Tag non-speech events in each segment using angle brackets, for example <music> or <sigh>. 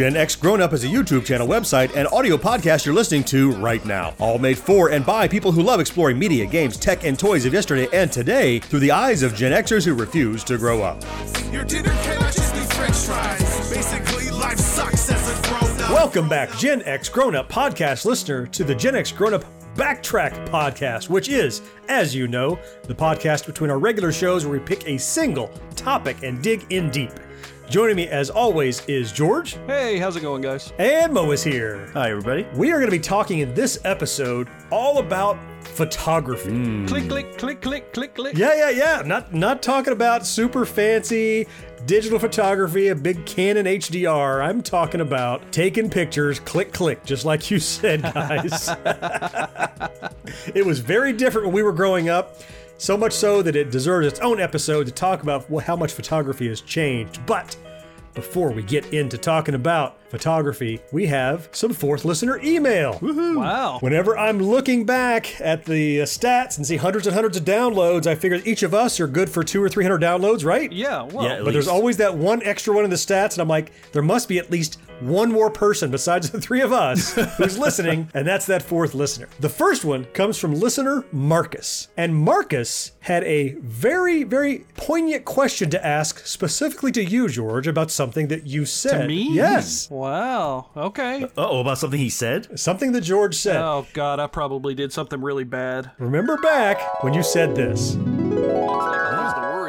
Gen X Grown Up is a YouTube channel, website, and audio podcast you're listening to right now. All made for and by people who love exploring media, games, tech, and toys of yesterday and today through the eyes of Gen Xers who refuse to grow up. Your dinner cannot just be french fries. Basically, life sucks as a grown up. Welcome back, Gen X Grown Up podcast listener, to the Gen X Grown Up Backtrack podcast, which is, as you know, the podcast between our regular shows where we pick a single topic and dig in deep. Joining me, as always, is George, Hey, how's it going, guys? and Mo is here. Hi, everybody. We are going to be talking in this episode all about photography. Hmm. Click, click, click, click, click, click. Yeah, yeah, yeah. Not not talking about super fancy digital photography, a big Canon HDR. I'm talking about taking pictures, click, click, just like you <laughs> said, guys. <laughs> it was very different when we were growing up. So much so that it deserves its own episode to talk about how much photography has changed. But before we get into talking about photography, we have some fourth listener email. Wow. Whenever I'm looking back at the uh, stats and see hundreds and hundreds of downloads, I figure each of us are good for two or three hundred downloads, right? Yeah, well, Yeah, at But there's always that one extra one in the stats, and I'm like, there must be at least one more person besides the three of us <laughs> who's listening, and that's that fourth listener. The first one comes from listener Marcus. And Marcus had a very, very poignant question to ask specifically to you, George, about something that you said. To me? Yes. Wow. Okay. oh, about something he said? Something that George said. Oh God, I probably did something really bad. Remember back when you said this.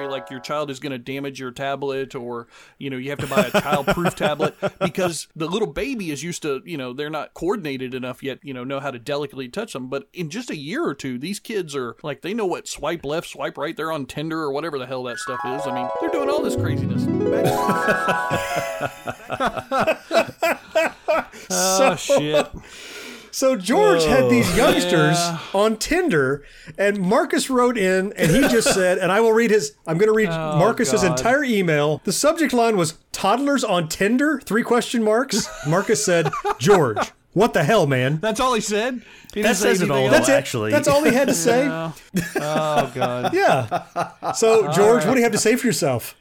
Worry, like your child is going to damage your tablet, or you know, you have to buy a child-proof tablet <laughs> because the little baby is used to, you know, they're not coordinated enough yet, you know, know how to delicately touch them. But in just a year or two, these kids are like they know what swipe left, swipe right. They're on Tinder or whatever the hell that stuff is. I mean, they're doing all this craziness. <laughs> <laughs> oh shit. So George had these oh. youngsters yeah. on Tinder, and Marcus wrote in, and he just <laughs> said, and I will read his. I'm going to read oh, Marcus's God. entire email. The subject line was "toddlers on Tinder?" Three question marks. Marcus said, "George, what the hell, man?" That's all he said. He That says it all. That's it. actually. That's all he had to say. <laughs> Oh god. <laughs> Yeah. So George, what do you have to say for yourself?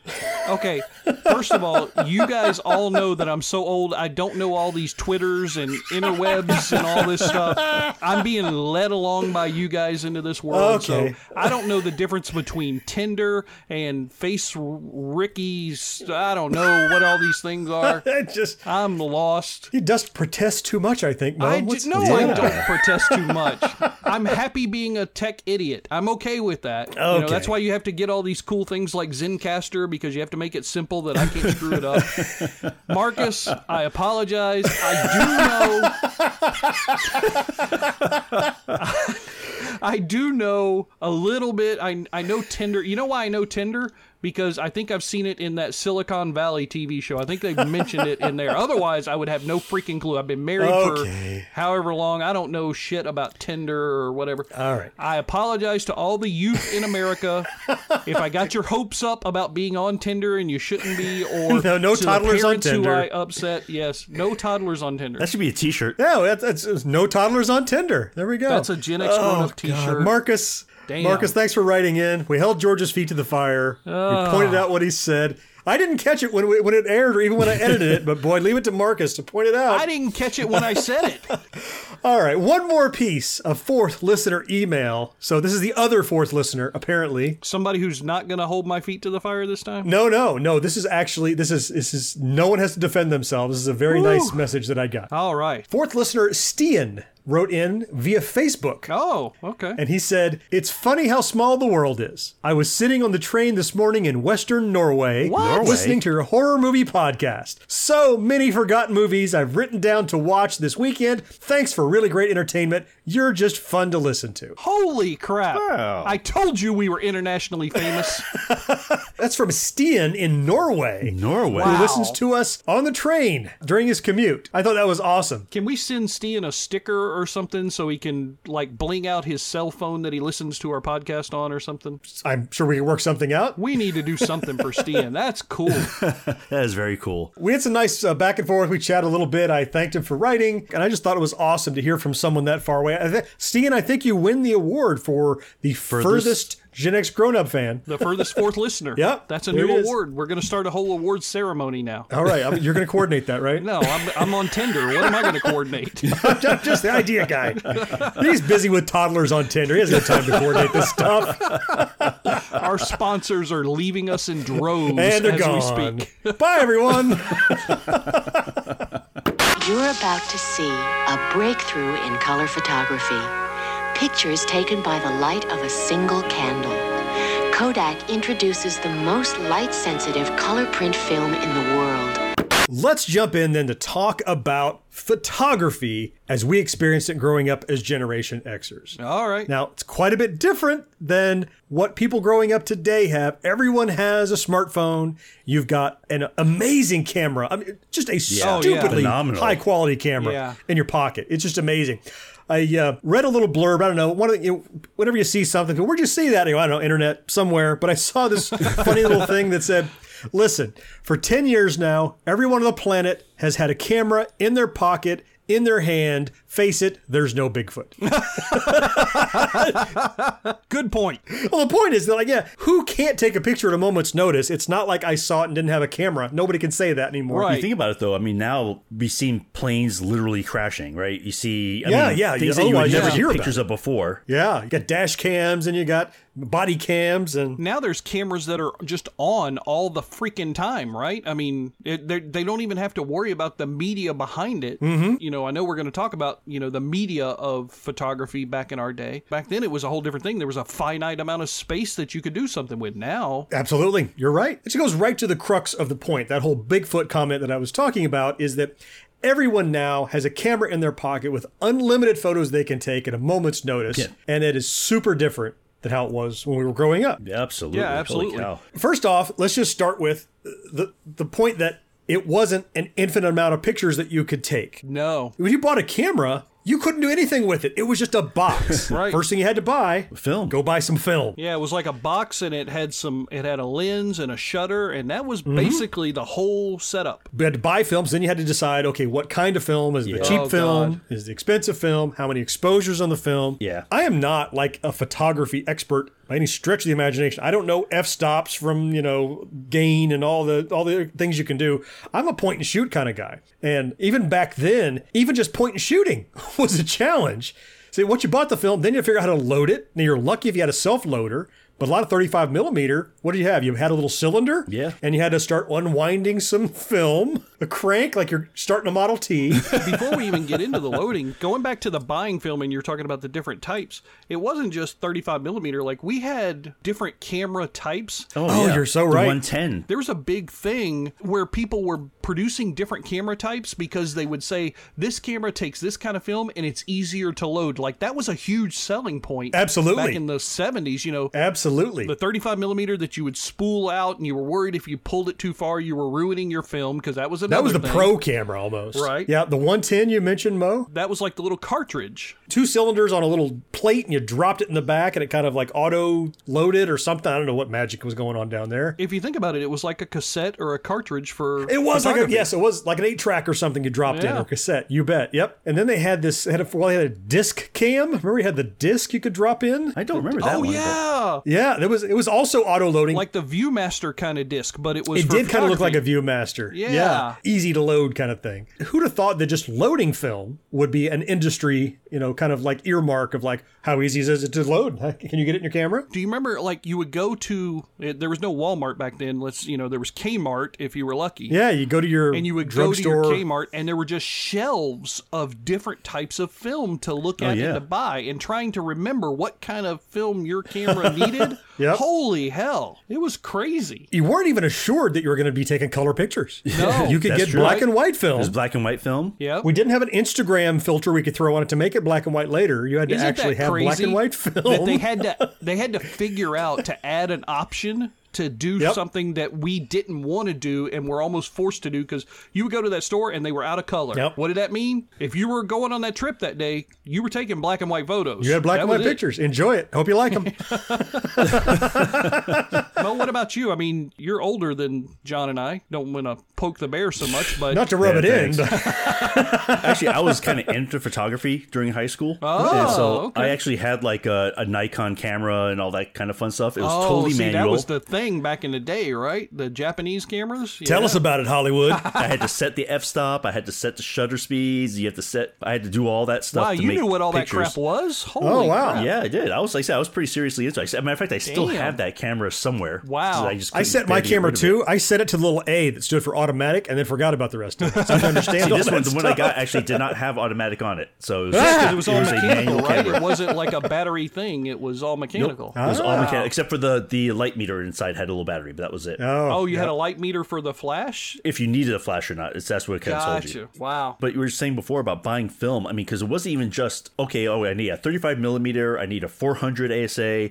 Okay, first of all, you guys all know that I'm so old. I don't know all these Twitters and interwebs and all this stuff. I'm being led along by you guys into this world, Okay. so I don't know the difference between Tinder and Face Ricky's. I don't know what all these things are. <laughs> Just I'm lost. he does protest too much. I think. I What's- no, what's I don't protest too much. I'm happy being a tech idiot. I'm okay with that. You know, Okay. that's why you have to get all these cool things like Zencastr because you have to make it simple that I can't screw it up. <laughs> Marcus, I apologize. I do know. <laughs> I do know a little bit. I I know Tinder. You know why I know Tinder? Because I think I've seen it in that Silicon Valley TV show. I think they've mentioned it in there. <laughs> Otherwise, I would have no freaking clue. I've been married Okay. for however long. I don't know shit about Tinder or whatever. All right. I apologize to all the youth in America <laughs> if I got your hopes up about being on Tinder and you shouldn't be, <laughs> or No- no to the toddlers on parents who Tinder. I upset. Yes, no toddlers on Tinder. That should be a t shirt. No, that's, that's it's no toddlers on Tinder. There we go. That's a Gen X grown-up Oh, God. t-shirt. Marcus, Damn. Marcus, thanks for writing in. We held George's feet to the fire. We ah. pointed out what he said. I didn't catch it when we, when it aired or even when I edited it, but boy, leave it to Marcus to point it out. I didn't catch it when I said it. <laughs> All right, one more piece of fourth listener email. So this is the other fourth listener, apparently. Somebody who's not going to hold my feet to the fire this time. No, no, no. This is actually this is this is no one has to defend themselves. This is a very nice message that I got. All right. Fourth listener, Stian, wrote in via Facebook. Oh, okay. And he said, It's funny how small the world is. I was sitting on the train this morning in Western Norway, What? listening to your horror movie podcast. So many forgotten movies I've written down to watch this weekend. Thanks for really great entertainment. You're just fun to listen to. Holy crap. Wow. I told you we were internationally famous. <laughs> That's from Stian in Norway. Norway. Who Wow. listens to us on the train during his commute. I thought that was awesome. Can we send Steen a sticker filter or something so he can like bling out his cell phone that he listens to our podcast on or something? I'm sure we can work something out. We need to do something for Stian. That's cool. <laughs> That is very cool. We had some nice uh, back and forth. We chatted a little bit. I thanked him for writing, and I just thought it was awesome to hear from someone that far away. I th- Stian, I think you win the award for the furthest, Gen X grown up fan. The furthest fourth listener. <laughs> Yep, That's a new award. We're going to start a whole award ceremony now. All right, I mean, you're going to coordinate that, right? <laughs> No, I'm, I'm on Tinder. What am I going to coordinate? <laughs> I'm just the idea guy. He's busy with toddlers on Tinder. He hasn't got time to coordinate this stuff. Our sponsors are leaving us in droves And they're as gone. we speak. Bye, everyone. You're about to see a breakthrough in color photography. Pictures taken by the light of a single candle. Kodak introduces the most light sensitive color print film in the world. Let's jump in then to talk about photography as we experienced it growing up as Generation Xers. All right. Now, it's quite a bit different than what people growing up today have. Everyone has a smartphone. You've got an amazing camera. I mean, just a Oh, yeah. stupidly Phenomenal. high quality camera Yeah. in your pocket. It's just amazing. I uh, read a little blurb. I don't know. One of the, you know, whenever you see something, where'd you see that? You know, I don't know, internet somewhere. But I saw this <laughs> funny little thing that said, "Listen, for ten years now, everyone on the planet has had a camera in their pocket." In their hand, face it, there's no Bigfoot. <laughs> Good point. Well, the point is that, like, yeah, who can't take a picture at a moment's notice? It's not like I saw it and didn't have a camera. Nobody can say that anymore. Right. You think about it though. I mean, now we've seen planes literally crashing, right? You see, I Yeah, mean, yeah, things yeah, that you would you never never hear see about pictures of before. Yeah, you got dash cams and you got body cams and Now there's cameras that are just on all the freaking time, right? I mean, it, they're- they don't even have to worry about the media behind it. Mm-hmm. You know, I know we're going to talk about, you know, the media of photography back in our day. Back then it was a whole different thing. There was a finite amount of space that you could do something with. Now, Absolutely. You're right. It goes right to the crux of the point. That whole Bigfoot comment that I was talking about is that everyone now has a camera in their pocket with unlimited photos they can take at a moment's notice. Yeah. And it is super different than how it was when we were growing up. Yeah, absolutely. Yeah, absolutely. cow. First off, let's just start with the the point that it wasn't an infinite amount of pictures that you could take. no. When you bought a camera, you couldn't do anything with it. It was just a box. <laughs> Right. First thing you had to buy, Film. Go buy some film. Yeah, it was like a box and it had some it had a lens and a shutter and that Mm-hmm. was basically the whole setup. You had to buy films, then you had to decide, okay, what kind of film is the cheap Oh, film, God. is the expensive film, how many exposures on the film. Yeah. I am not like a photography expert by any stretch of the imagination. I don't know f stops from you know gain and all the all the things you can do. I'm a point and shoot kind of guy, and even back then, even just point and shooting <laughs> was a challenge. See, once you bought the film, then you figure out how to load it. Now you're lucky if you had a self loader. But a lot of 35 millimeter, what do you have? You had a little cylinder, Yeah. and you had to start unwinding some film, a crank like you're starting a Model T. <laughs> Before we even get into the loading, going back to the buying film and you're talking about the different types, it wasn't just 35 millimeter. Like we had different camera types. Oh, oh you're so The right. 110. There was a big thing where people were producing different camera types because they would say this camera takes this kind of film and it's easier to load. Like that was a huge selling point. Absolutely. Back in the 70s, you know, Absolutely. the 35 millimeter that you would spool out and you were worried if you pulled it too far you were ruining your film because that was another that was the thing. pro camera almost. Right. Yeah, the 110 you mentioned, Mo. that was like the little cartridge Two cylinders on a little plate, and you dropped it in the back, and it kind of like auto loaded or something. I don't know what magic was going on down there. if you think about it it was like a cassette or a cartridge for It was like a, yes, it was like an eight track or something you dropped in Yeah. or cassette. You bet. Yep. And then they had this had a well, they had a disc cam. Remember, you had the disc you could drop in. I don't remember that oh one. but- yeah Yeah, there was. It was also auto loading. like the viewmaster kind of disc but it was it for did kind of look like a. ViewMaster. Yeah. Easy to load kind of thing. Who'd have thought that just loading film would be an industry, you know, kind of like earmark of like, how easy is it to load? <laughs> Can you get it in your camera? do you remember like you would go to there was no walmart back then let's you know there was kmart if you were lucky Yeah, you go to your and you would go to drugstore. your Kmart, and there were just shelves of different types of film to look oh, at yeah. and to buy, and trying to remember what kind of film your camera <laughs> needed. Yep. Holy hell, it was crazy. you weren't even assured that you were going to be taking color pictures. <laughs> No. you could get true. black and white film. It was black and white film. Yeah, We didn't have an Instagram filter we could throw on it to make it black and white later. You had to Isn't actually have crazy black and white That film. they had to <laughs> they had to figure out to add an option to do Yep. something that we didn't want to do and we're almost forced to do because you would go to that store and they were out of color. Yep. What did that mean? If you were going on that trip that day, you were taking black and white photos. You had black That and white it. pictures. Enjoy it. Hope you like them. <laughs> <laughs> Well, what about you? I mean, you're older than John and I. Don't want to poke the bear so much, but Not to rub Yeah, it in. thanks. but- <laughs> Actually, I was kind of into photography during high school. Oh, And so okay. I actually had like a, a Nikon camera and all that kind of fun stuff. It was oh, totally see, manual. that was the thing back in the day, right? The Japanese cameras. Tell us about it, Hollywood. <laughs> I had to set the f stop. I had to set the shutter speeds. You have to set. I had to do all that stuff. Wow, to you make knew what all pictures. that crap was. Holy Oh, wow. crap. Yeah, I did. I was like I said, I was pretty seriously into it. As a matter of fact, I still Damn. have that camera somewhere. Wow. I, just I set my bear to camera rid of it. too. I set it to the little A that stood for automatic and then forgot about the rest of it. So I understand <laughs> See, this that one, the one I got actually did not have automatic on it, so it was, <laughs> Because it was all a mechanical, manual right? camera. It wasn't like a battery thing. It was all mechanical. It was all ah. mechanical, except for the the light meter inside had a little battery, but that was it. Oh, Oh, you had a light meter for the flash? If you needed a flash or not, it's that's what it kind of told you. Wow. But you were saying before about buying film. I mean, because it wasn't even just okay. Oh, I need a 35 millimeter. I need a 400 ASA.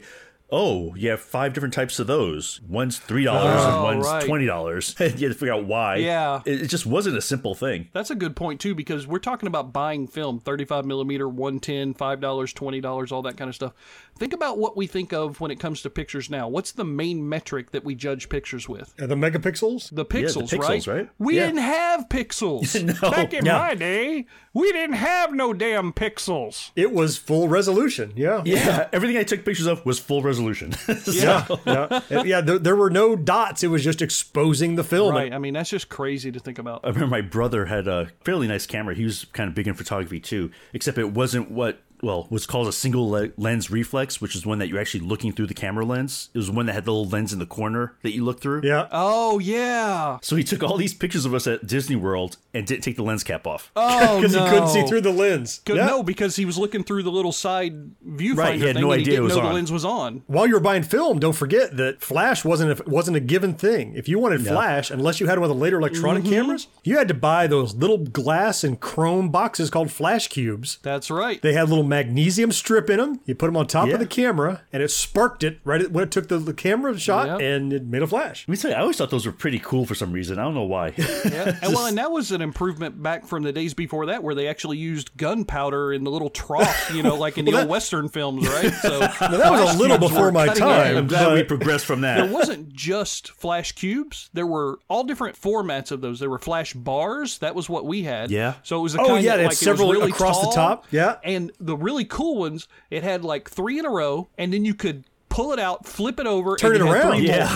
Oh, you have five different types of those. One's three dollars Oh, and one's right. twenty dollars. <laughs> you had to figure out why. Yeah. it, it just wasn't a simple thing. That's a good point too, because we're talking about buying film, thirty-five millimeter, one ten, five dollars, twenty dollars, all that kind of stuff. Think about what we think of when it comes to pictures now. What's the main metric that we judge pictures with? Uh, the megapixels. The pixels, pixels, right? right? We Yeah. didn't have pixels. <laughs> No. Back in Yeah. my day, we didn't have no damn pixels. It was full resolution. Yeah. Yeah, everything I took pictures of was full resolution. <laughs> Yeah. yeah. Yeah there, there were no dots. It was just exposing the film. Right. I mean, that's just crazy to think about. I remember my brother had a fairly nice camera. He was kind of big in photography too, except it wasn't what well was called a single le- lens reflex, which is one that you're actually looking through the camera lens. It was one that had the little lens in the corner that you look through. Yeah. Oh yeah. So he took all these pictures of us at Disney World and didn't take the lens cap off. Oh <laughs> Because no. he couldn't see through the lens. Could- Yeah. No, because he was looking through the little side viewfinder Right, he had thing no and he idea it didn't was know the on. lens was on. While you were buying film, don't forget that flash wasn't a, wasn't a given thing. If you wanted flash, unless you had one of the later electronic Mm-hmm. cameras, you had to buy those little glass and chrome boxes called flash cubes. That's right. They had little magnesium strip in them. You put them on top Yeah. of the camera, and it sparked it right at- when it took the, the camera shot, Yep. and it made a flash. Let me tell you, I always thought those were pretty cool for some reason. I don't know why. <laughs> Yeah. <laughs> And well, and that was an improvement back from the days before that, where they actually used gunpowder in the little trough, you know, like in the old Western films, right? So <laughs> Now, that was a little before my time. I'm glad we but- progressed from that. there wasn't just flash cubes. There were all different formats of those. There were flash bars. That was what we had. Yeah. So it was a Oh, kind yeah, that, they had like, several it was really across the top. Yeah. And the really cool ones, it had like three in a row, and then you could pull it out, flip it over, Turn and it around. yeah.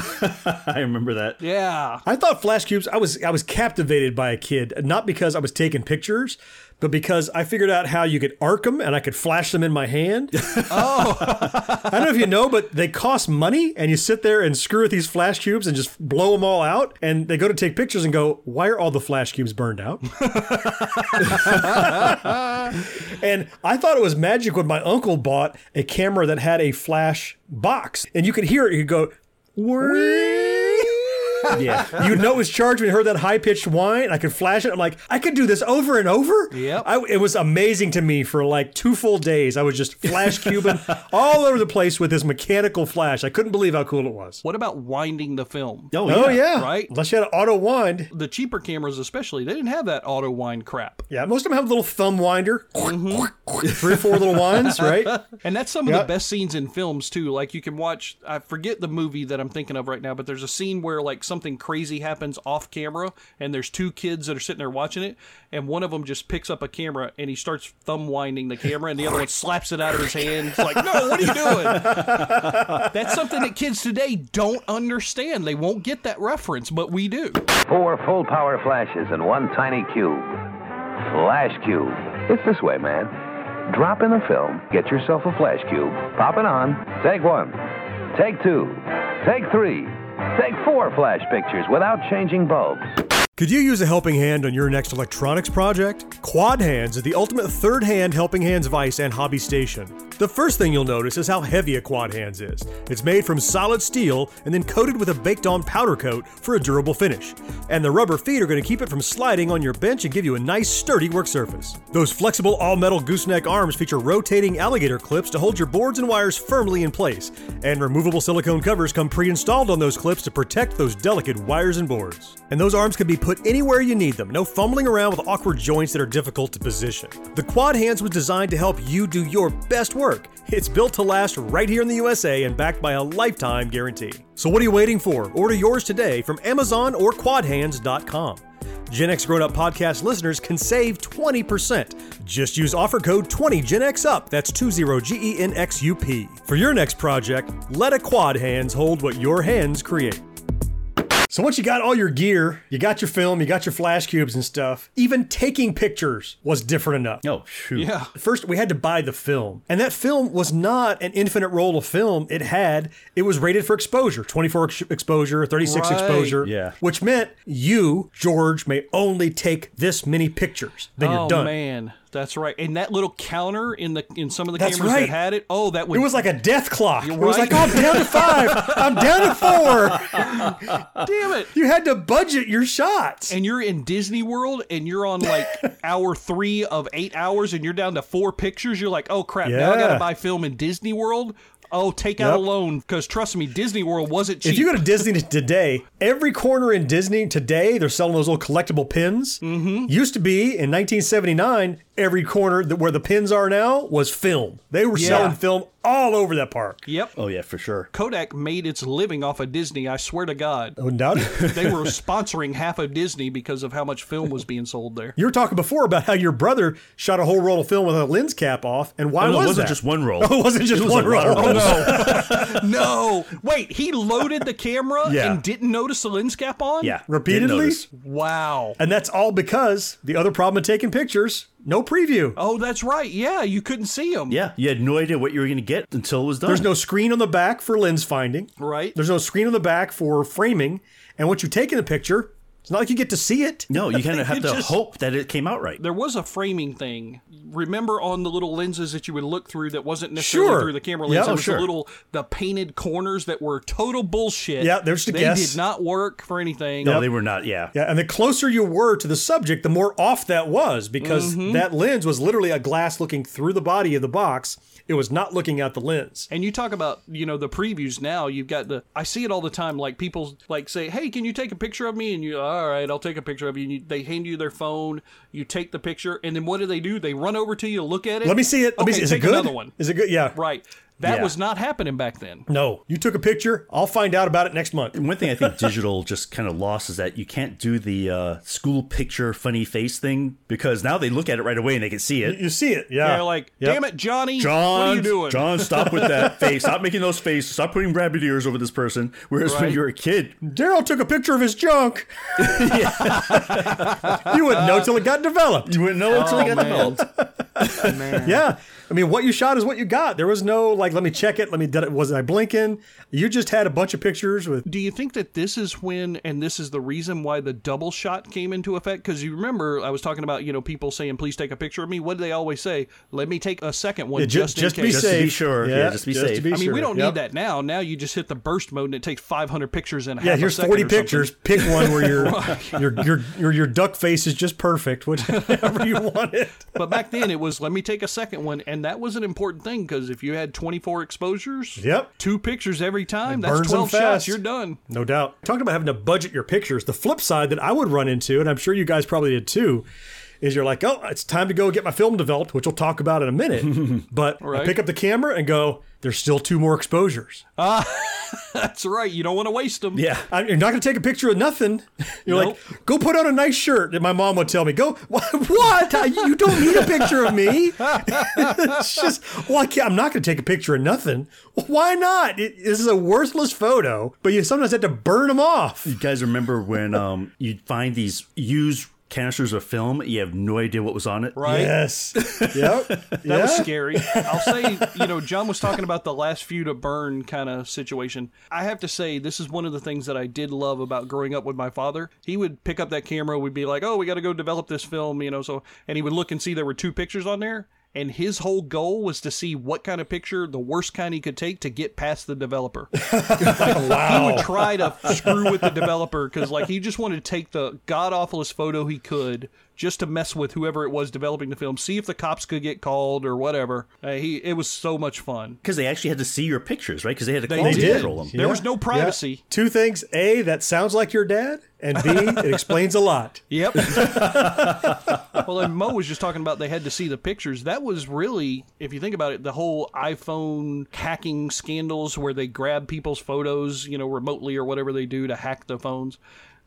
<laughs> I remember that. Yeah. I thought flash cubes. I was I was captivated by a kid, not because I was taking pictures, but because I figured out how you could arc them and I could flash them in my hand. <laughs> oh, <laughs> I don't know if you know, but they cost money, and you sit there and screw with these flash cubes and just blow them all out. And they go to take pictures and go, "Why are all the flash cubes burned out?" <laughs> and I thought it was magic when my uncle bought a camera that had a flash box, and you could hear it. You could go. Yeah. You'd know it was charged when you heard that high pitched whine. I could flash it. I'm like, I could do this over and over. Yep. I, it was amazing to me for like two full days. I was just flash cubing <laughs> all over the place with this mechanical flash. I couldn't believe how cool it was. What about winding the film? Oh, Oh yeah, Right? Unless you had an auto wind. The cheaper cameras, especially, they didn't have that auto wind crap. Yeah, most of them have a little thumb winder. Mm-hmm. Three or four little winds, right? <laughs> And that's some of the best scenes in films too. Like you can watch I forget the movie that I'm thinking of right now, but there's a scene where like something crazy happens off camera and there's two kids that are sitting there watching it and one of them just picks up a camera and he starts thumb winding the camera and the other one slaps it out of his hand. It's like, "No, what are you doing?" that's something that kids today don't understand. They won't get that reference, but we do. Four full power flashes in one tiny cube. Flash Cube. It's this way, man. Drop in the film, get yourself a flash cube, pop it on, take one, take two, take three, take four flash pictures without changing bulbs. Could you use a helping hand on your next electronics project? Quad Hands is the ultimate third hand helping hands vice and hobby station. The first thing you'll notice is how heavy a Quad Hands is. It's made from solid steel and then coated with a baked on powder coat for a durable finish. And the rubber feet are going to keep it from sliding on your bench and give you a nice sturdy work surface. Those flexible all metal gooseneck arms feature rotating alligator clips to hold your boards and wires firmly in place. And removable silicone covers come pre installed on those clips to protect those delicate wires and boards. And those arms can be put anywhere you need them, no fumbling around with awkward joints that are difficult to position. The Quad Hands was designed to help you do your best work. It's built to last right here in the USA and backed by a lifetime guarantee. So what are you waiting for? Order yours today from Amazon or quadhands.com. Gen X Grown Up Podcast listeners can save 20%. Just use offer code 20GenXUP, that's 20GENXUP. For your next project, let a Quad Hands hold what your hands create. So once you got all your gear, you got your film, you got your flash cubes and stuff, even taking pictures was different enough. Oh, shoot. Yeah. First, we had to buy the film. And that film was not an infinite roll of film. It had, it was rated for exposure 24 ex- exposure, 36 Right. exposure. Yeah. Which meant you, George, may only take this many pictures. Then oh you're done. man, that's right. And that little counter in the in some of the That's cameras right. that had it. Oh, that would It was like a death clock. You're It was like, oh, I'm down to five. <laughs> I'm down to four. <laughs> damn it. You had to budget your shots. and you're in Disney World and you're on like <laughs> hour three of eight hours and you're down to four pictures, you're like, oh crap, now I gotta buy film in Disney World. Oh, take out a loan because trust me, Disney World wasn't cheap. If you go to Disney today, every corner in Disney today, they're selling those little collectible pins. Mm-hmm. Used to be in 1979, every corner that where the pins are now was film. They were Yeah. selling film all over that park. yep. Oh, yeah, for sure. Kodak made its living off of Disney. I swear to God, Oh, No doubt. <laughs> they were <laughs> sponsoring half of Disney because of how much film was being sold there. you were talking before about how your brother shot a whole roll of film with a lens cap off, and why Oh, no, was it wasn't that? just one roll. <laughs> Oh, it wasn't just It was one a lot roll. of rolls. Oh, no, wait, he loaded the camera Yeah. and didn't notice the lens cap on. Yeah. Repeatedly? Wow. And that's all because the other problem of taking pictures, no preview. Oh, that's right. Yeah, you couldn't see them. Yeah, you had no idea what you were going to get until it was done. There's no screen on the back for lens finding. Right. There's no screen on the back for framing. And once you take in the picture, it's not like you get to see it. No, you <laughs> kind of have to just- hope that it came out right. There was a framing thing. Remember on the little lenses that you would look through that wasn't necessarily Sure. through the camera Yeah, lens. oh, there was sure. the little the painted corners that were total bullshit. Yeah, they're just a they guess. did not work for anything. No, they were not. Yeah. Yeah, and the closer you were to the subject, the more off that was because Mm-hmm. that lens was literally a glass looking through the body of the box. It was not looking out the lens. And you talk about, you know, the previews now, you've got the I see it all the time like people like say, "Hey, can you take a picture of me?" and you, "All right, I'll take a picture of you." And you, they hand you their phone, you take the picture, and then what do they do? They run over to you look at it. Let me see it. Let me see. Is it good? Another one. Is it good? Yeah. Right. That Yeah. was not happening back then. No, you took a picture. I'll find out about it next month. One thing I think digital just kind of lost is that you can't do the uh, school picture funny face thing because now they look at it right away and they can see it. You see it. Yeah. They're like, Yep. "Damn it, Johnny! John, what are you doing?" John, stop with that <laughs> face. Stop making those faces. Stop putting rabbit ears over this person. Whereas when you were a kid, Daryl took a picture of his junk. <laughs> you wouldn't know till it got developed. you wouldn't know until it Oh, got man. developed. <laughs> Man. Yeah. I mean, what you shot is what you got. There was no like, let me check it. Let me. Did it, was I blinking? You just had a bunch of pictures with. Do you think that this is when, and this is the reason why the double shot came into effect? Because you remember, I was talking about, you know, people saying, please take a picture of me. What do they always say? Let me take a second one Yeah, ju- just, just in be case. Just be sure. Yeah, just be safe. to be I mean, sure. we don't Yep. need that now. Now you just hit the burst mode and it takes 500 pictures in a half Yeah, a here's second 40 or something. pictures. Pick one where your, <laughs> your your your your duck face is just perfect, whichever you <laughs> want it. But back then it was, let me take a second one. And that was an important thing because if you had 24 exposures, Yep. two pictures every time, It that's 12 shots. You're done. No doubt. Talking about having to budget your pictures, the flip side that I would run into, and I'm sure you guys probably did too, is you're like, oh, it's time to go get my film developed, which we'll talk about in a minute. <laughs> but I pick up the camera and go, there's still two more exposures. Ah, <laughs> That's right. You don't want to waste them. Yeah. I, you're not going to take a picture of nothing. <laughs> You're Nope. like, go put on a nice shirt. And my mom would tell me, go, what? what? You don't need a picture of me. it's just, well, I can't, I'm not going to take a picture of nothing. Why not? It, this is a worthless photo, but you sometimes have to burn them off. You guys remember when um, you'd find these used canisters of film. You have no idea what was on it. Right? Yes. <laughs> yep. That yeah. was scary. I'll say, you know, John was talking about the last few to burn kind of situation. I have to say, this is one of the things that I did love about growing up with my father. He would pick up that camera, we'd be like, oh, we got to go develop this film, you know, so, and he would look and see there were two pictures on there. And his whole goal was to see what kind of picture, the worst kind he could take to get past the developer. Wow! <laughs> He would try to screw with the developer because, like, he just wanted to take the god awfulest photo he could just to mess with whoever it was developing the film, see if the cops could get called or whatever. Uh, he, it was so much fun. Because they actually had to see your pictures, right? Because they had to They quality did. control them. There was no privacy. Two things. A, that sounds like your dad. And B, it explains a lot. <laughs> Yep. <laughs> well, and Mo was just talking about they had to see the pictures. That was really, if you think about it, the whole iPhone hacking scandals where they grab people's photos, you know, remotely or whatever they do to hack the phones.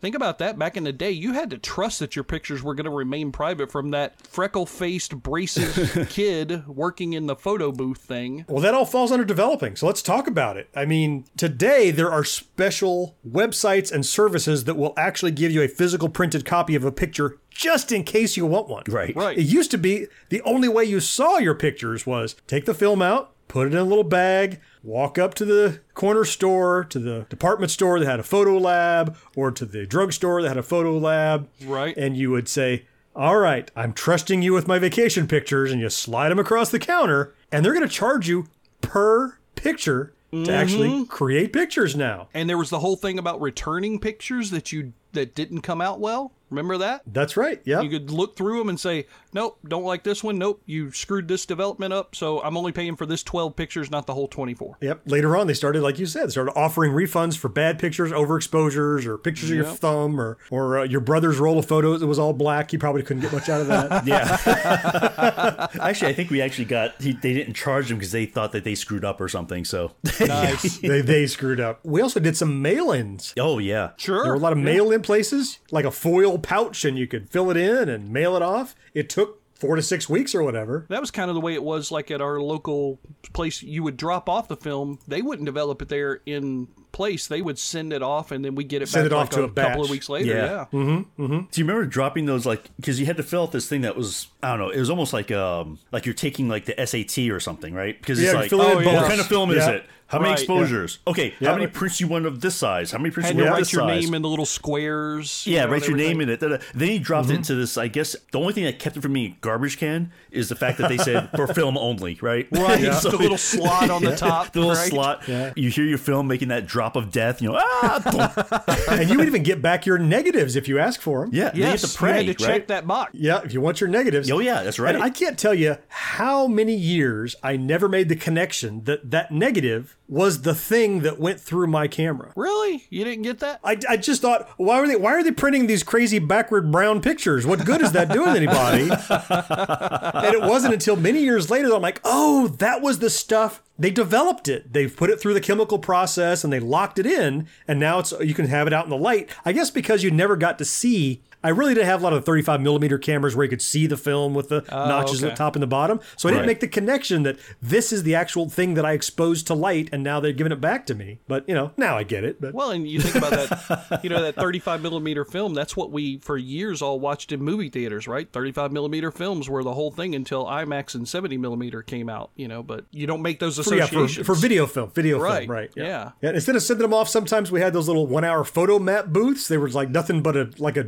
Think about that. Back in the day, you had to trust that your pictures were going to remain private from that freckle-faced, braces <laughs> kid working in the photo booth thing. Well, that all falls under developing. So let's talk about it. I mean, today there are special websites and services that will actually give you a physical printed copy of a picture just in case you want one. Right. Right. It used to be the only way you saw your pictures was take the film out, put it in a little bag, walk up to the corner store, to the department store that had a photo lab, or to the drugstore that had a photo lab. Right. And you would say, All right, I'm trusting you with my vacation pictures, and you slide them across the counter, and they're going to charge you per picture to actually mm-hmm. create pictures now. And there was the whole thing about returning pictures that you that didn't come out well. Remember that? That's right. Yeah. You could look through them and say, "Nope, don't like this one. Nope, you screwed this development up. So I'm only paying for this 12 pictures, not the whole 24." Yep. Later on, they started, like you said, started offering refunds for bad pictures, overexposures, or pictures of your thumb, or or uh, your brother's roll of photos. It was all black. You probably couldn't get much out of that. <laughs> Yeah. <laughs> actually, I think we actually got, he, they didn't charge them because they thought that they screwed up or something. So, Nice. <laughs> they they screwed up. We also did some mail-ins. oh, yeah. sure. There were a lot of mail-in places, like a foil pouch, and you could fill it in and mail it off. It took four to six weeks or whatever. That was kind of the way it was like at our local place. You would drop off the film. They wouldn't develop it there in place. They would send it off, and then we get it Send back it off like to a, a couple of weeks later. Yeah. Yeah. Do you remember dropping those like because you had to fill out this thing that was I don't know it was almost like um like you're taking like the SAT or something right because Yeah, it's you like fill it in oh, both. what kind of film is it how many Right. exposures okay Yeah. how many prints you want of this size how many prints Had you want of this size? write your name in the little squares. you yeah know, write and your name in it then he dropped Mm-hmm. it into this I guess the only thing that kept it from being a garbage can is the fact that they said for film only right Right, <laughs> So the little slot on the <laughs> top, the little right? slot you hear your film making that drop of death you know ah <laughs> and you would even get back your negatives if you ask for them. yeah then you have Yes, to pray you had to check that box. Yeah, if you want your negatives. Oh, yeah, that's right. And I can't tell you how many years I never made the connection that that negative was the thing that went through my camera. Really? You didn't get that? I, I just thought, why are they why are they printing these crazy backward brown pictures? What good is that doing anybody? <laughs> and it wasn't until many years later that I'm like, oh, that was the stuff. They developed it. They've put it through the chemical process and they locked it in, and now it's you can have it out in the light. I guess because you never got to see. I really didn't have a lot of 35 millimeter cameras where you could see the film with the oh, notches at the top and the bottom. So I didn't Right. make the connection that this is the actual thing that I exposed to light, and now they're giving it back to me. But you know, now I get it. But Well, and you think about that, <laughs> you know, that 35 millimeter film, that's what we, for years, all watched in movie theaters, right? 35 millimeter films were the whole thing until IMAX and 70 millimeter came out, you know, but you don't make those for, yeah, associations. for, for video film, video Right, film, right? yeah. Instead of sending them off, sometimes we had those little one-hour Fotomat booths. They were like nothing but a like a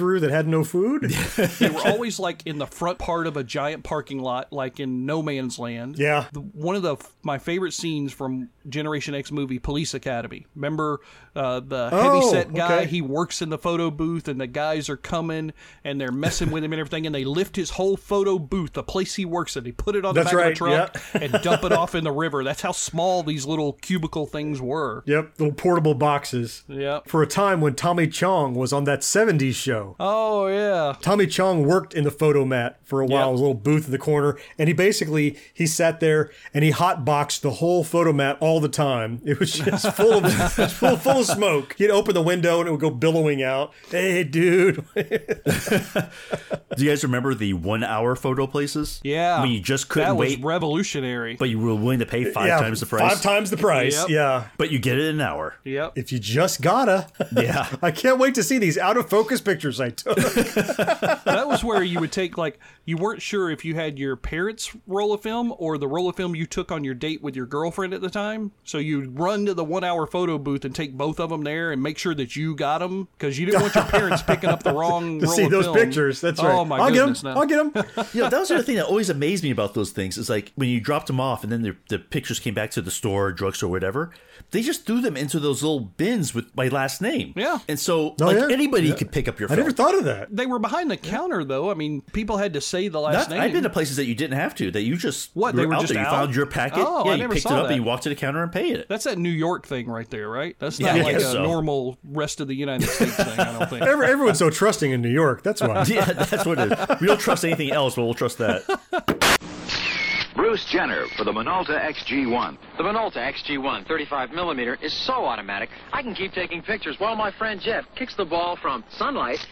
drive-through that had no food. <laughs> They were always like in the front part of a giant parking lot, like in No Man's Land. Yeah. The- one of the my favorite scenes from Generation X movie Police Academy. Remember uh, the heavy Oh, set guy? okay. He works in the photo booth, and the guys are coming and they're messing with him and everything, and they lift his whole photo booth, the place he works at, they put it on the back right, of a truck and dump it <laughs> off in the river. That's how small these little cubicle things were. Yep, little portable boxes. Yep. For a time when Tommy Chong was on that '70s show. Oh yeah. Tommy Chong worked in the Fotomat for a while, Yep. his little booth in the corner, and he basically he sat there and he hotboxed the whole Fotomat all the time. It was just full of <laughs> full, full of smoke. He'd open the window and it would go billowing out. Hey, dude. <laughs> Do you guys remember the one hour photo places? Yeah. When you just couldn't that was wait, revolutionary. but you were willing to pay five Yeah, times the price. Five times the price. Yep. Yeah. But you get it in an hour. yep. If you just gotta. Yeah. <laughs> I can't wait to see these out of focus pictures pictures I took. <laughs> that was where you would take like you weren't sure if you had your parents' roll of film or the roll of film you took on your date with your girlfriend at the time. So you'd run to the one-hour photo booth and take both of them there and make sure that you got them because you didn't want your parents picking up the <laughs> wrong to roll see of those film. pictures. That's oh, right. Oh my I'll goodness! get them. I'll get them. <laughs> you know, that was the other thing that always amazed me about those things is like when you dropped them off and then the, the pictures came back to the store, drugstore, whatever, they just threw them into those little bins with my last name. Yeah. And so, Oh, like, yeah. anybody Yeah. could pick up your I never thought of that. They were behind the counter though. I mean, people had to say the last Not, name. I've been to places that you didn't have to, that you just What, they were out just there. You found your packet. Oh, yeah, I you never picked saw it up that. and you walked to the counter and paid it. That's that New York thing right there, right? That's Yeah, not like a so. normal rest of the United States thing. I don't think. Every, everyone's so trusting in New York. That's why. <laughs> yeah, that's what it is. We don't trust anything else, but we'll trust that. Bruce Jenner for the Minolta XG1. The Minolta XG1 35mm is so automatic, I can keep taking pictures while my friend Jeff kicks the ball from sunlight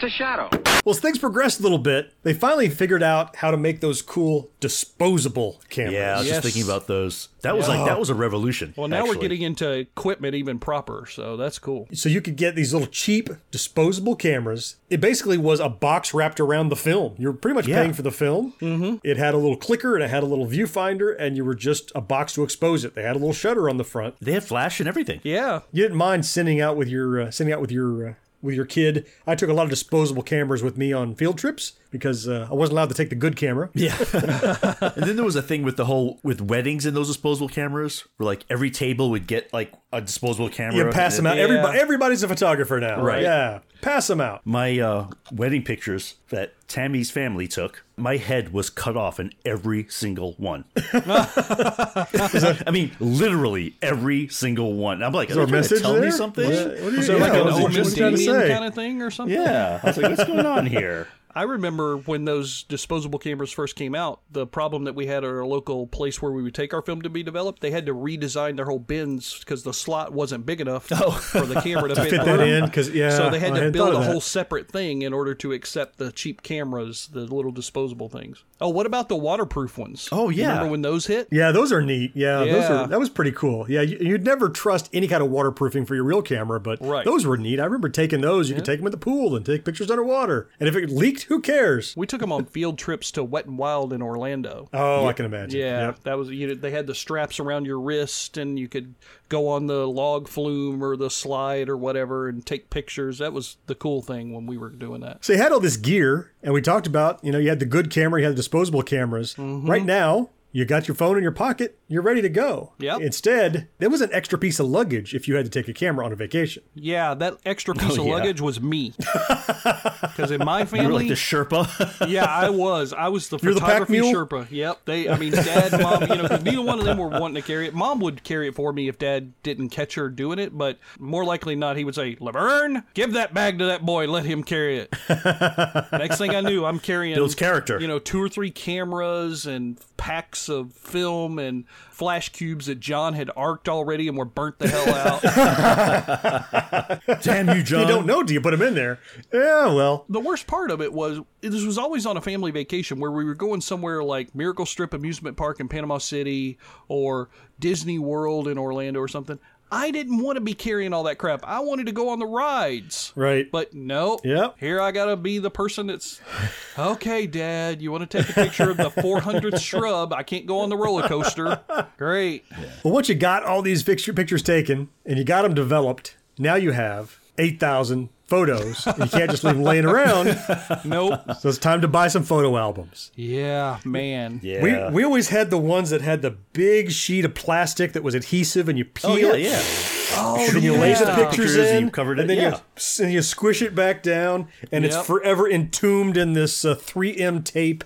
to shadow. Well, as things progressed a little bit, they finally figured out how to make those cool disposable cameras. Yeah, I was Yes. just thinking about those. That was like that was a revolution. Well, now we're actually. getting into equipment even proper, so that's cool. So you could get these little cheap disposable cameras. It basically was a box wrapped around the film. You're pretty much Yeah. paying for the film. Mm-hmm. It had a little clicker and it had a little viewfinder, and you were just a box to expose it. They had a little shutter on the front. They had flash and everything. Yeah, You didn't mind sending out with your uh, sending out with your uh, with your kid. I took a lot of disposable cameras with me on field trips because uh, I wasn't allowed to take the good camera. Yeah. <laughs> and then there was a thing with the whole with weddings and those disposable cameras, where like every table would get like a disposable camera. You pass them out. Yeah. Everybody, everybody's a photographer now. Right. Yeah. Pass them out. My uh, wedding pictures that Tammy's family took, my head was cut off in every single one. <laughs> <laughs> I mean, literally every single one. I'm like, Is there are a they trying to message tell there? me something? What- what are you- is there like an what was he- Omen what was he trying to Damien kind of thing or something? Yeah. I was like, what's going on here? I remember when those disposable cameras first came out, the problem that we had at our local place where we would take our film to be developed, they had to redesign their whole bins because the slot wasn't big enough <laughs> oh. for the camera to, fit, Fit that in because yeah. So they had I to build a whole separate thing in order to accept the cheap cameras, the little disposable things. Oh, what about the waterproof ones? Oh, yeah. remember when those hit? Yeah, those are neat. Yeah, those Yeah. are that was pretty cool. Yeah, you, you'd never trust any kind of waterproofing for your real camera, but Right. those were neat. I remember taking those. You could take them in the pool and take pictures underwater. And if it leaked, <laughs> who cares? We took them on field trips to Wet and Wild in Orlando. Oh, I can imagine. Yeah, Yep. that was you know, they had the straps around your wrist, and you could go on the log flume or the slide or whatever and take pictures. That was the cool thing when we were doing that. So you had all this gear, and we talked about, you know, you had the good camera, you had the disposable cameras. Mm-hmm. Right now, you got your phone in your pocket, you're ready to go. Yep. Instead, there was an extra piece of luggage if you had to take a camera on a vacation. Yeah, that extra piece Oh, of yeah. luggage was me. <laughs> Because in my family, You were family, like the Sherpa. <laughs> yeah, I was. I was the You're photography mule? Sherpa. Yep. They, I mean, Dad, Mom, you know, neither one of them were wanting to carry it. Mom would carry it for me if Dad didn't catch her doing it, but more likely not, he would say, "Laverne, give that bag to that boy. Let him carry it." <laughs> Next thing I knew, I'm carrying Builds character. You know, two or three cameras and packs of film and flash cubes that John had arced already and were burnt the hell out. <laughs> <laughs> Damn you, John. You don't know, do you put them in there? Yeah, well, the worst part of it was this was always on a family vacation where we were going somewhere like Miracle Strip Amusement Park in Panama City or Disney World in Orlando or something. I didn't want to be carrying all that crap. I wanted to go on the rides. right. But no, Yep. here I gotta be the person that's okay, Dad. You want to take a picture of the 400th shrub? I can't go on the roller coaster. Great. Well, once you got all these picture, pictures taken and you got them developed, now you have 8,000 photos. you can't just leave them laying around. <laughs> Nope. So it's time to buy some photo albums. Yeah, man. Yeah. We, we always had the ones that had the big sheet of plastic that was adhesive and you peel oh, yeah, it. yeah. Oh, And then you lace the pictures Pictures in, and you covered it, and then yeah. you, and you squish it back down, and Yep. it's forever entombed in this uh, 3M tape.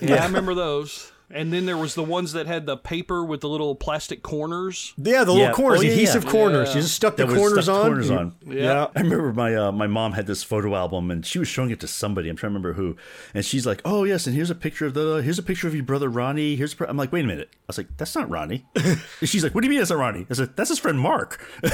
Yeah, I remember those. And then there was the ones that had the paper with the little plastic corners. Yeah, the Yeah. little corners, Oh, yeah, adhesive yeah. corners. Yeah. You just stuck the That corners stuck on. corners on. Yeah. I remember my uh, my mom had this photo album and she was showing it to somebody. I'm trying to remember who. And she's like, "Oh yes, and here's a picture of the here's a picture of your brother Ronnie. Here's a pr-" I'm like, "Wait a minute." I was like, "That's not Ronnie." <laughs> and she's like, "What do you mean that's not Ronnie?" I said, "That's his friend Mark." <laughs> and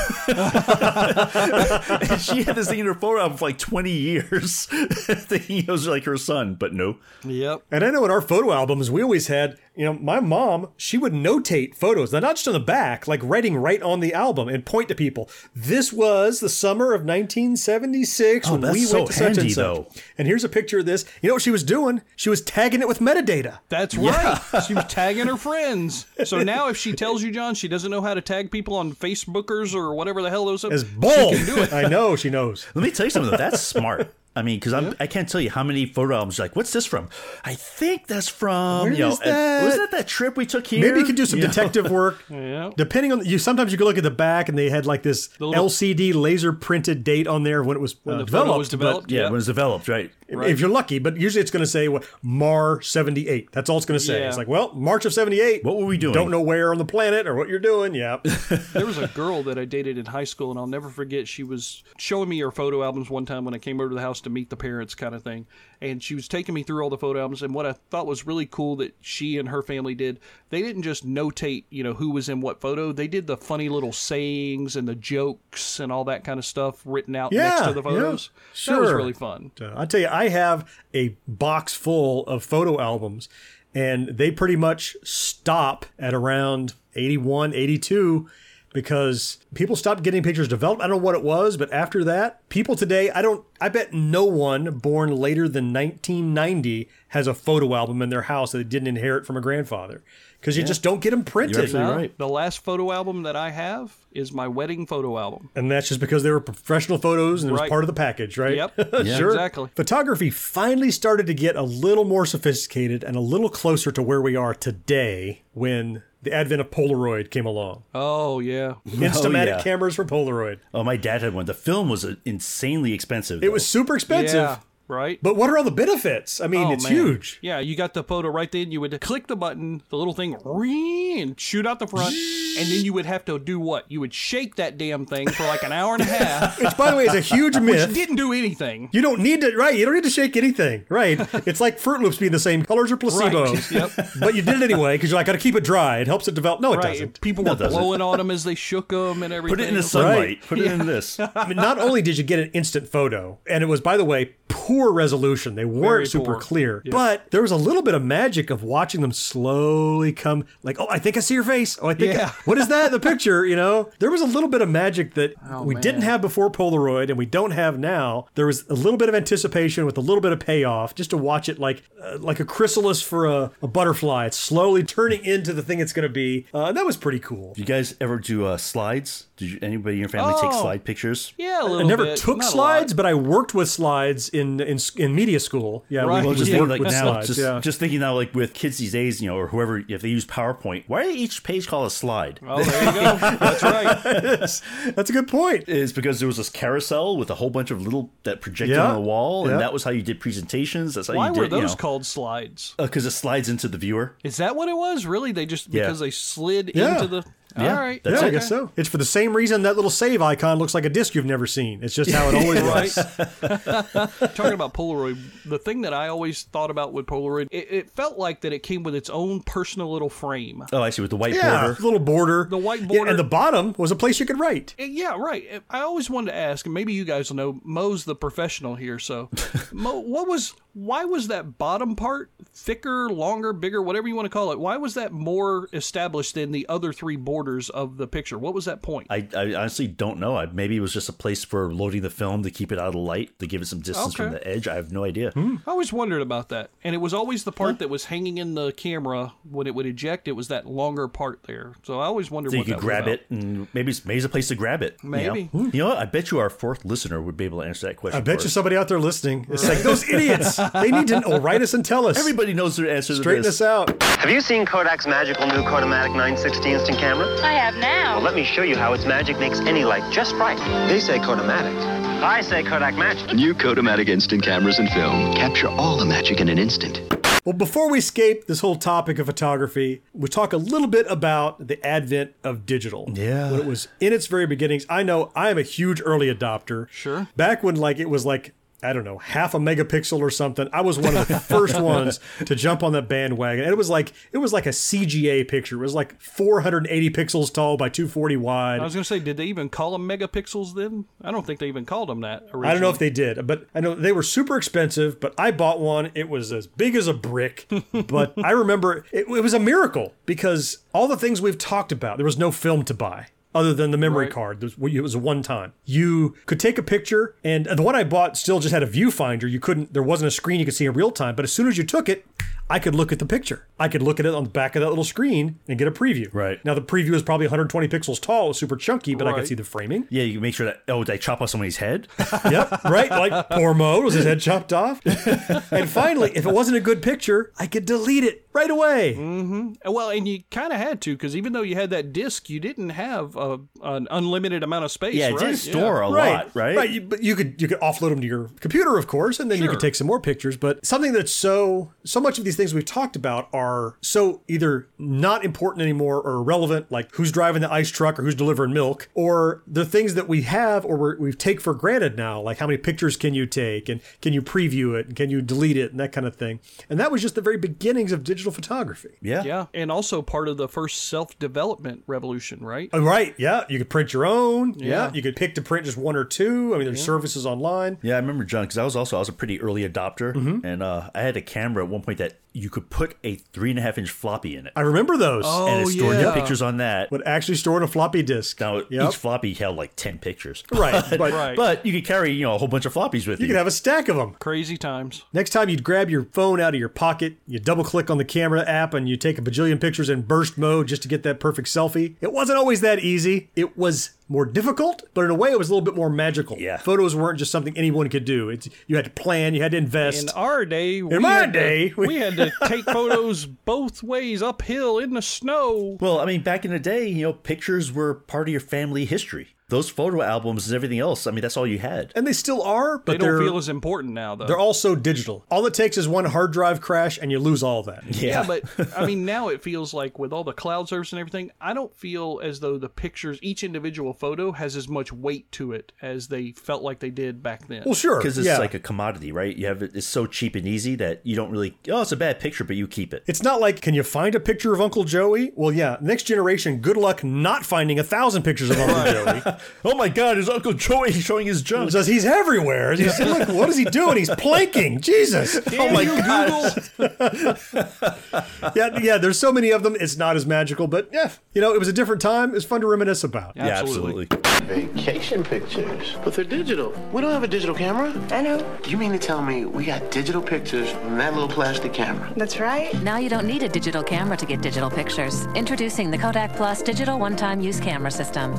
she had this thing in her photo album for like 20 years, <laughs> thinking it was like her son, but no. Yep. And I know in our photo albums, we always had dad, you know, my mom, she would notate photos, now not just on the back, like writing right on the album and point to people. This was the summer of 1976 Oh, when we so went to such and handy, such. And here's a picture of this. You know what she was doing? She was tagging it with metadata. That's right. <laughs> She was tagging her friends. So now, if she tells you, John, she doesn't know how to tag people on Facebookers or whatever the hell those are, As she can do it. <laughs> I know she knows. Let me tell you something. though. That's smart. I mean, because I'm I can't tell you how many photo albums. Like, what's this from? I think that's from. Where you know, is and- that? Was that that trip we took here? Maybe you could do some You know? detective <laughs> work. Yeah. Depending on you, sometimes you could look at the back and they had like this little- LCD laser printed date on there when it was uh, the photo developed. was but developed. Yeah, when it was developed, right? If you're lucky, but usually it's going to say what Mar 78. That's all it's going to say. Yeah. It's like, well, March of 78. What were we doing? Don't know where on the planet or what you're doing. Yeah. <laughs> There was a girl that I dated in high school, and I'll never forget. She was showing me her photo albums one time when I came over to the house to meet the parents, kind of thing. And she was taking me through all the photo albums. And what I thought was really cool that she and her family did, they didn't just notate, you know, who was in what photo. They did the funny little sayings and the jokes and all that kind of stuff written out next to the photos. yeah, photos. That was really fun. Uh, I tell you, I have a box full of photo albums, and they pretty much stop at around 81, 82 because people stopped getting pictures developed. I don't know what it was, but after that, people today, I don't, I bet no one born later than 1990 has a photo album in their house that they didn't inherit from a grandfather because you just don't get them printed. absolutely right. The last photo album that I have is my wedding photo album. And that's just because they were professional photos and it was part of the package, right? Yep. <laughs> Yeah. sure. Exactly. Photography finally started to get a little more sophisticated and a little closer to where we are today when the advent of Polaroid came along. Oh, yeah. <laughs> Instamatic yeah. cameras from Polaroid. Oh, my dad had one. The film was uh, insanely expensive. It was super expensive. Yeah. Right? But what are all the benefits? I mean, Oh, it's man. huge. Yeah, you got the photo right then. You would click the button, the little thing, ring, and shoot out the front, and then you would have to do what? You would shake that damn thing for like an hour and a <laughs> half, Which, by the way, is a huge myth. <laughs> which myth. didn't do anything. You don't need to, right? You don't need to shake anything, right? <laughs> It's like Froot Loops being the same colors or placebo. Right, yep. But you did it anyway because you're like, got to keep it dry. It helps it develop. No, it Right, doesn't. people No, were doesn't. blowing on them as they shook them and everything. Put it in the sunlight. Right. Put it in this. I mean, not only did you get an instant photo, and it was, by the way, poor resolution. They weren't Very super poor. clear, Yeah. but there was a little bit of magic of watching them slowly come. Like, oh, I think I see your face. Oh, I think. Yeah. what is that? in The picture. You know, there was a little bit of magic that Oh, we didn't have before Polaroid, and we don't have now. There was a little bit of anticipation with a little bit of payoff, just to watch it like uh, like a chrysalis for a, a butterfly. It's slowly turning into the thing it's going to be. Uh, and that was pretty cool. you guys ever do uh, slides? Did you, anybody in your family take Oh. slide pictures? Yeah, a little I never bit, took not slides, but I worked with slides in in, in media school. Yeah, Right. we, Well, we just Yeah. thinking like with now, slides. just, yeah. just thinking now, like with kids these days, you know, or whoever, if they use PowerPoint, why did each page call a slide? Oh, there you go. That's right. <laughs> That's a good point. Is because there was this carousel with a whole bunch of little that projected Yeah. on the wall, Yeah. and that was how you did presentations. That's how Why you were did. you those know, called slides? Uh, because it slides into the viewer. Is that what it was? Really? They just Yeah. because they slid Yeah. into the. Yeah, All right. that's yeah, I guess so. It's for the same reason that little save icon looks like a disc you've never seen. It's just how it always <laughs> Right. was. <laughs> Talking about Polaroid, the thing that I always thought about with Polaroid, it, it felt like that it came with its own personal little frame. Oh, I see, with the white Yeah, border. little border. The white Yeah, border. and the bottom was a place you could write. Yeah, right. I always wanted to ask, and maybe you guys will know. Mo's the professional here, so <laughs> Mo, what was why was that bottom part thicker, longer, bigger, whatever you want to call it? Why was that more established than the other three borders of the picture? What was that point? I, I honestly don't know. I, maybe it was just a place for loading the film to keep it out of the light, to give it some distance from the edge. I have no idea. Hmm. I always wondered about that, and it was always the part that was hanging in the camera when it would eject. It was that longer part there, so I always wondered So you could that grab about. it, and maybe it's, maybe it's a place to grab it. you know? Maybe. You know what? I bet you our fourth listener would be able to answer that question. I bet you us. somebody out there listening is like, those idiots, <laughs> they need to know, write us and tell us. Everybody knows their answer Straighten to us out. Have you seen Kodak's magical new Kodamatic 960 instant camera? I have now. Well, let me show you how its magic makes any light just right. They say Kodamatic. I say Kodak Magic. <laughs> New Kodamatic instant cameras and film capture all the magic in an instant. Well, before we escape this whole topic of photography, we talk a little bit about the advent of digital. Yeah. When it was in its very beginnings. I know I am a huge early adopter. Sure. Back when like it was like I don't know, half a megapixel or something. I was one of the first <laughs> ones to jump on that bandwagon. And it was like it was like a CGA picture. It was like 480 pixels tall by 240 wide. I was going to say, did they even call them megapixels then? I don't think they even called them that. Originally. I don't know if they did, but I know they were super expensive. But I bought one. It was as big as a brick. <laughs> but I remember it, it was a miracle because all the things we've talked about, there was no film to buy other than the memory Right. card. It was- It was a one time. You could take a picture, and the one I bought still just had a viewfinder. You couldn't. There wasn't a screen you could see in real time. But as soon as you took it. I could look at the picture. I could look at it on the back of that little screen and get a preview. Right. Now the preview is probably 120 pixels tall, it was super chunky, but I could see the framing. Yeah, you make sure that oh, they I chop off somebody's head? <laughs> Yep, right. Like poor Mo was his head chopped off. <laughs> And finally, if it wasn't a good picture, I could delete it right away. Uh, Well, and you kind of had to because even though you had that disc, you didn't have a, an unlimited amount of space. Yeah, it right? didn't store a right, lot, right? Right. You, but you could you could offload them to your computer, of course, and then you could take some more pictures. But something that's so so much of these things we've talked about are so either not important anymore or irrelevant, like who's driving the ice truck or who's delivering milk, or the things that we have or we're, we take for granted now, like how many pictures can you take and can you preview it and can you delete it and that kind of thing. And that was just the very beginnings of digital photography. Yeah. Yeah, and also part of the first self-development revolution, right? Oh, right. Yeah. You could print your own. Yeah. Yeah. You could pick to print just one or two. I mean, there's services online. Yeah, I remember John because I was also I was a pretty early adopter, Mm-hmm. and uh, I had a camera at one point that you could put a three and a half inch floppy in it, I remember those. Oh, and it stored yeah. your pictures on that. Would actually store in a floppy disk. Now Yep. each floppy held like ten pictures, Right, <laughs> but Right. but you could carry you know a whole bunch of floppies with you. you could have a stack of them. Crazy times. Next time you'd grab your phone out of your pocket, you double click on the camera app, and you take a bajillion pictures in burst mode just to get that perfect selfie. It wasn't always that easy. It was more difficult, but in a way, it was a little bit more magical. Yeah. Photos weren't just something anyone could do. It's, you had to plan, you had to invest. In our day, in my had to- day, <laughs> we- we had to take <laughs> photos both ways uphill in the snow. Well, I mean, back in the day, you know, pictures were part of your family history. Those photo albums and everything else, I mean, that's all you had. and they still are, but They don't feel as important now, though. they're also digital. All it takes is one hard drive crash, and you lose all that. Yeah, but <laughs> I mean, now it feels like with all the cloud service and everything, I don't feel as though the pictures, each individual photo, has as much weight to it as they felt like they did back then. Well, sure, Because it's yeah. like a commodity, right? You have it, it's so cheap and easy that you don't really, oh, it's a bad picture, but you keep it. It's not like, can you find a picture of Uncle Joey? Well, yeah, next generation, good luck not finding a thousand pictures of Uncle Joey. <laughs> oh my God, is Uncle Joey <laughs> showing his junk? Says he's everywhere. He's, look, what is he doing? He's planking. Jesus. <laughs> oh my God. <laughs> Yeah, yeah, there's so many of them. It's not as magical, but yeah, you know, it was a different time. It's fun to reminisce about. Yeah, absolutely. Vacation pictures. But they're digital. We don't have a digital camera. I know. You mean to tell me we got digital pictures from that little plastic camera? That's right. Now you don't need a digital camera to get digital pictures. Introducing the Kodak Plus Digital One-Time Use Camera System.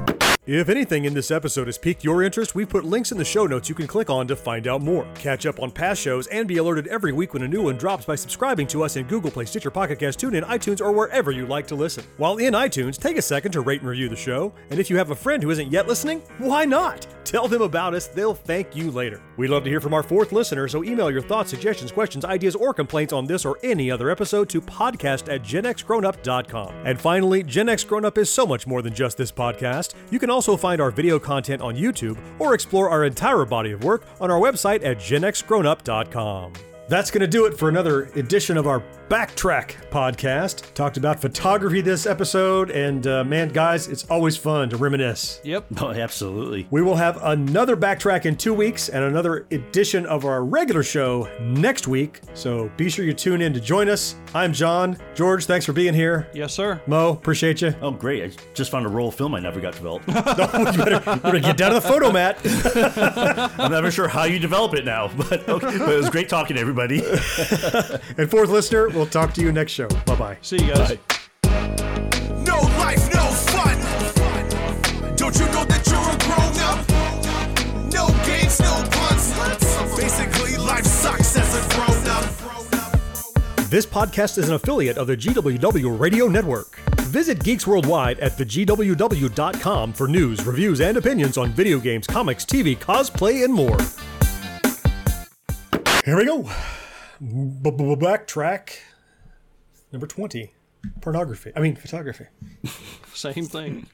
If anything in this episode has piqued your interest, we've put links in the show notes you can click on to find out more. Catch up on past shows and be alerted every week when a new one drops by subscribing to us in Google Play, Stitcher, Pocket Cast, TuneIn, iTunes, or wherever you like to listen. While in iTunes, take a second to rate and review the show. And if you have a friend who isn't yet listening, why not? Tell them about us, they'll thank you later. We'd love to hear from our fourth listener, so email your thoughts, suggestions, questions, ideas, or complaints on this or any other episode to podcast at genxgrownup.com. And finally, Gen X Grown Up is so much more than just this podcast. You can also find our video content on YouTube or explore our entire body of work on our website at genxgrownup.com. That's going to do it for another edition of our Backtrack podcast. Talked about photography this episode, and uh, man, guys, it's always fun to reminisce. Yep. <laughs> Oh, absolutely. We will have another Backtrack in two weeks and another edition of our regular show next week. So be sure you tune in to join us. I'm John. George, thanks for being here. Yes, sir. Mo, appreciate you. Oh, great. I just found a roll of film I never got developed. <laughs> you, better, you better get down to the Fotomat. <laughs> I'm never sure how you develop it now, but, okay, but it was great talking to everybody. <laughs> and fourth listener, we'll talk to you next show. Bye bye. See you guys. No life, no fun. Don't you know that you're a grown up? No games, no puns. Basically, life sucks as a grown up. This podcast is an affiliate of the GWW Radio Network. Visit Geeks Worldwide at thegww.com for news, reviews, and opinions on video games, comics, TV, cosplay, and more. Here we go. Backtrack number 20. Pornography. I mean, photography. <laughs> Same thing.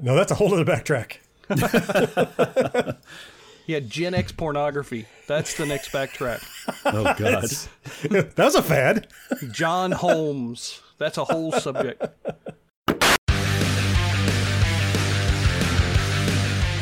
No, that's a whole other backtrack. <laughs> Yeah, Gen X pornography. That's the next backtrack. <laughs> Oh God. that was a fad. John Holmes. That's a whole subject.